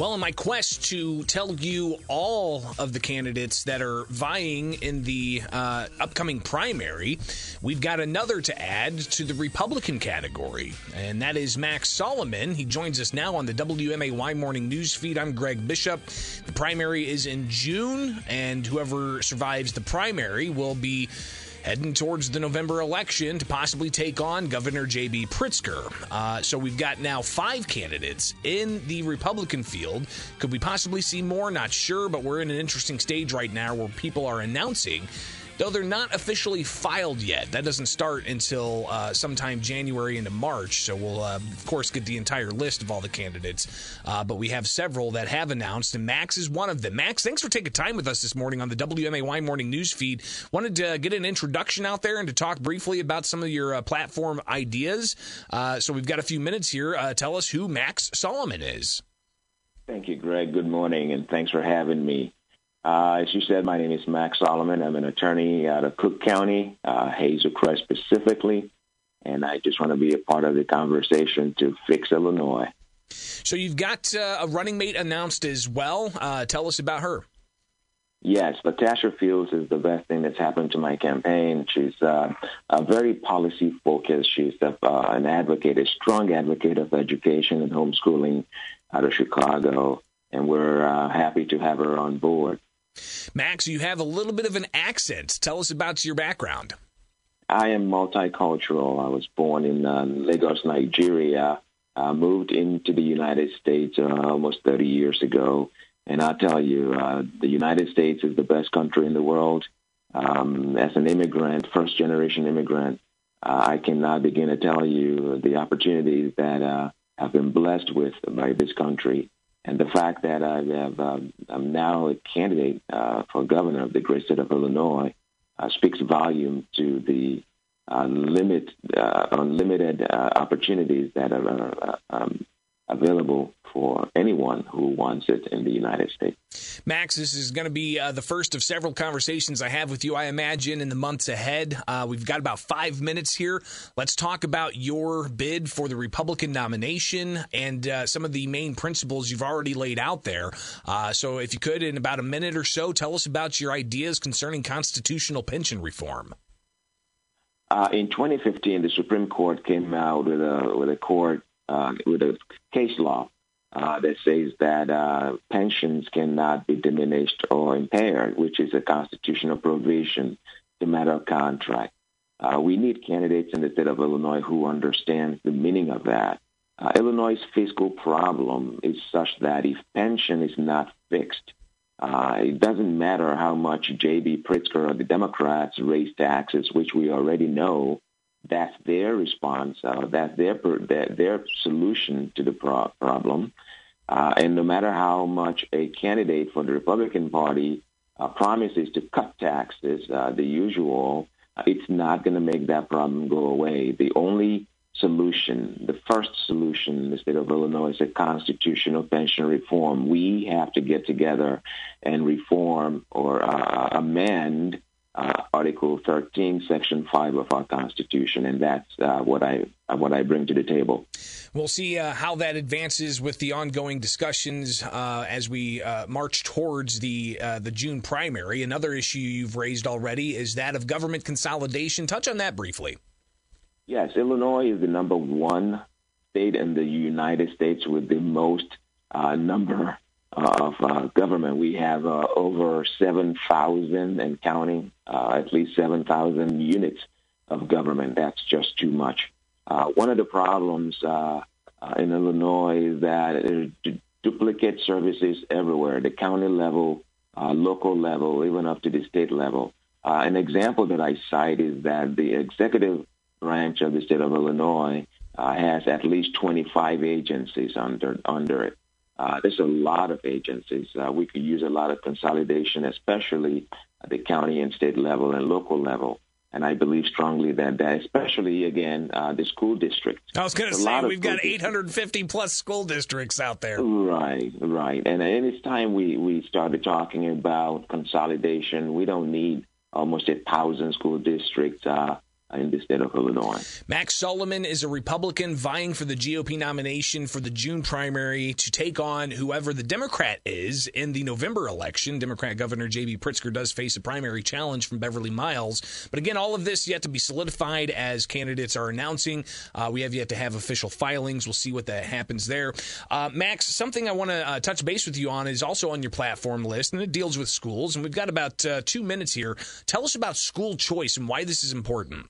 Well, in my quest to tell you all of the candidates that are vying in the uh, upcoming primary, we've got another to add to the Republican category, and that is Max Solomon. He joins us now on the WMAY Morning News Feed. I'm Greg Bishop. The primary is in June, and whoever survives the primary will be heading towards the November election to possibly take on Governor J.B. Pritzker. Uh, so we've got now five candidates in the Republican field. Could we possibly see more? Not sure, but we're in an interesting stage right now where people are announcing though they're not officially filed yet. That doesn't start until uh, sometime January into March. So we'll, uh, of course, get the entire list of all the candidates. Uh, but we have several that have announced, and Max is one of them. Max, thanks for taking time with us this morning on the WMAY Morning News Feed. Wanted to get an introduction out there and to talk briefly about some of your uh, platform ideas. Uh, so we've got a few minutes here. Uh, tell us who Max Solomon is. Thank you, Greg. Good morning, and thanks for having me. Uh, as you said, my name is Max Solomon. I'm an attorney out of Cook County, uh, Hazel Crest specifically, and I just want to be a part of the conversation to fix Illinois. So you've got uh, a running mate announced as well. Uh, tell us about her. Yes, Latasha Fields is the best thing that's happened to my campaign. She's uh, a very policy focused. She's a, uh, an advocate, a strong advocate of education and homeschooling out of Chicago, and we're uh, happy to have her on board. Max, you have a little bit of an accent. Tell us about your background. I am multicultural. I was born in uh, Lagos, Nigeria. I moved into the United States uh, almost 30 years ago. And I'll tell you, uh, the United States is the best country in the world. Um, as an immigrant, first generation immigrant, uh, I cannot begin to tell you the opportunities that uh, I've been blessed with by this country. And the fact that I have, um, I'm now a candidate uh, for governor of the great state of Illinois uh, speaks volume to the uh, limit, uh, unlimited uh, opportunities that are uh, um, available for anyone who wants it in the United States. Max, this is going to be uh, the first of several conversations I have with you, I imagine, in the months ahead. Uh, we've got about five minutes here. Let's talk about your bid for the Republican nomination and uh, some of the main principles you've already laid out there. Uh, so, if you could, in about a minute or so, tell us about your ideas concerning constitutional pension reform. Uh, in 2015, the Supreme Court came out with a with a court uh, with a case law uh, that says that uh, pensions cannot be diminished or impaired, which is a constitutional provision, the matter of contract. Uh, we need candidates in the state of Illinois who understand the meaning of that. Uh, Illinois' fiscal problem is such that if pension is not fixed, uh, it doesn't matter how much J.B. Pritzker or the Democrats raise taxes, which we already know that's their response. Uh, that's their, their, their solution to the pro- problem. Uh, and no matter how much a candidate for the Republican Party uh, promises to cut taxes, uh, the usual, uh, it's not going to make that problem go away. The only solution, the first solution in the state of Illinois is a constitutional pension reform. We have to get together and reform or uh, amend uh, Article 13, Section 5 of our Constitution, and that's uh, what I uh, what I bring to the table. We'll see uh, how that advances with the ongoing discussions uh, as we uh, march towards the the June primary. Another issue you've raised already is that of government consolidation. Touch on that briefly. Yes, Illinois is the number one state in the United States with the most number of uh, government. We have uh, over 7,000 and counting, uh, at least 7,000 units of government. That's just too much. Uh, one of the problems uh, uh, in Illinois is that there's du- duplicate services everywhere, the county level, local level, even up to the state level. an example that I cite is that the executive branch of the state of Illinois has at least 25 agencies under under it. Uh, there's a lot of agencies. Uh, we could use a lot of consolidation, especially at the county and state level and local level. And I believe strongly that that, especially again, uh, the school districts. I was going to say we've got 850 plus school districts out there. Right, right. And, it's time we we started talking about consolidation. We don't need almost a thousand school districts. Uh, in the state of Illinois. Max Sullivan is a Republican vying for the GOP nomination for the June primary to take on whoever the Democrat is in the November election. Democrat Governor J.B. Pritzker does face a primary challenge from Beverly Miles. But again, all of this yet to be solidified as candidates are announcing. Uh, we have yet to have official filings. We'll see what that happens there. Uh, Max, something I want to uh, touch base with you on is also on your platform list, and it deals with schools. And we've got about uh, two minutes here. Tell us about school choice and why this is important.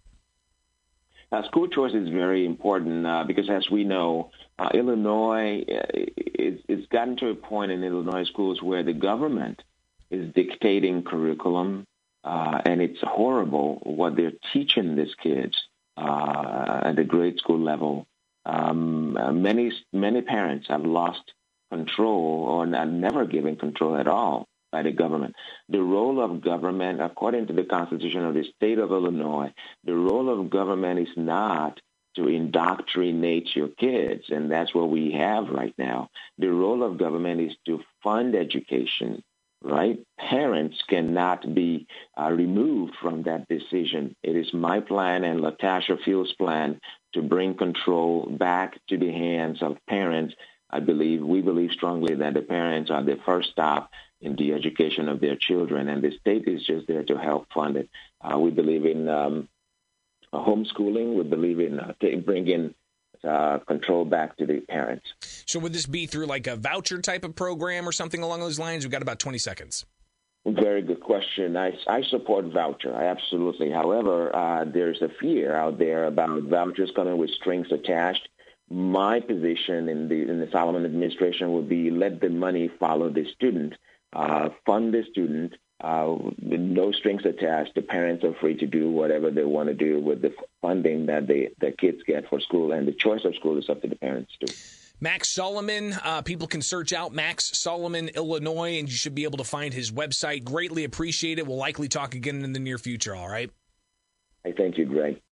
Uh, school choice is very important uh, because, as we know, uh, Illinois uh, it's, it's gotten to a point in Illinois schools where the government is dictating curriculum, uh, and it's horrible what they're teaching these kids uh, at the grade school level. Um, many many parents have lost control or not, never given control at all by the government. The role of government, according to the Constitution of the state of Illinois, the role of government is not to indoctrinate your kids, and that's what we have right now. The role of government is to fund education, right? Parents cannot be uh, removed from that decision. It is my plan and Latasha Field's plan to bring control back to the hands of parents. I believe, we believe strongly that the parents are the first stop in the education of their children, and the state is just there to help fund it. Uh, we believe in um, homeschooling. We believe in uh, bringing uh, control back to the parents. So, would this be through like a voucher type of program or something along those lines? We've got about 20 seconds. Very good question. I, I support voucher. I absolutely. However, uh, there's a fear out there about vouchers coming with strings attached. My position in the in the Solomon administration would be let the money follow the student uh, fund the student uh, with no strings attached. The parents are free to do whatever they want to do with the funding that they, the kids get for school, and the choice of school is up to the parents too. Max Solomon. uh, people can search out Max Solomon, Illinois, and you should be able to find his website. Greatly appreciate it. We'll likely talk again in the near future, all right? I thank you, Greg.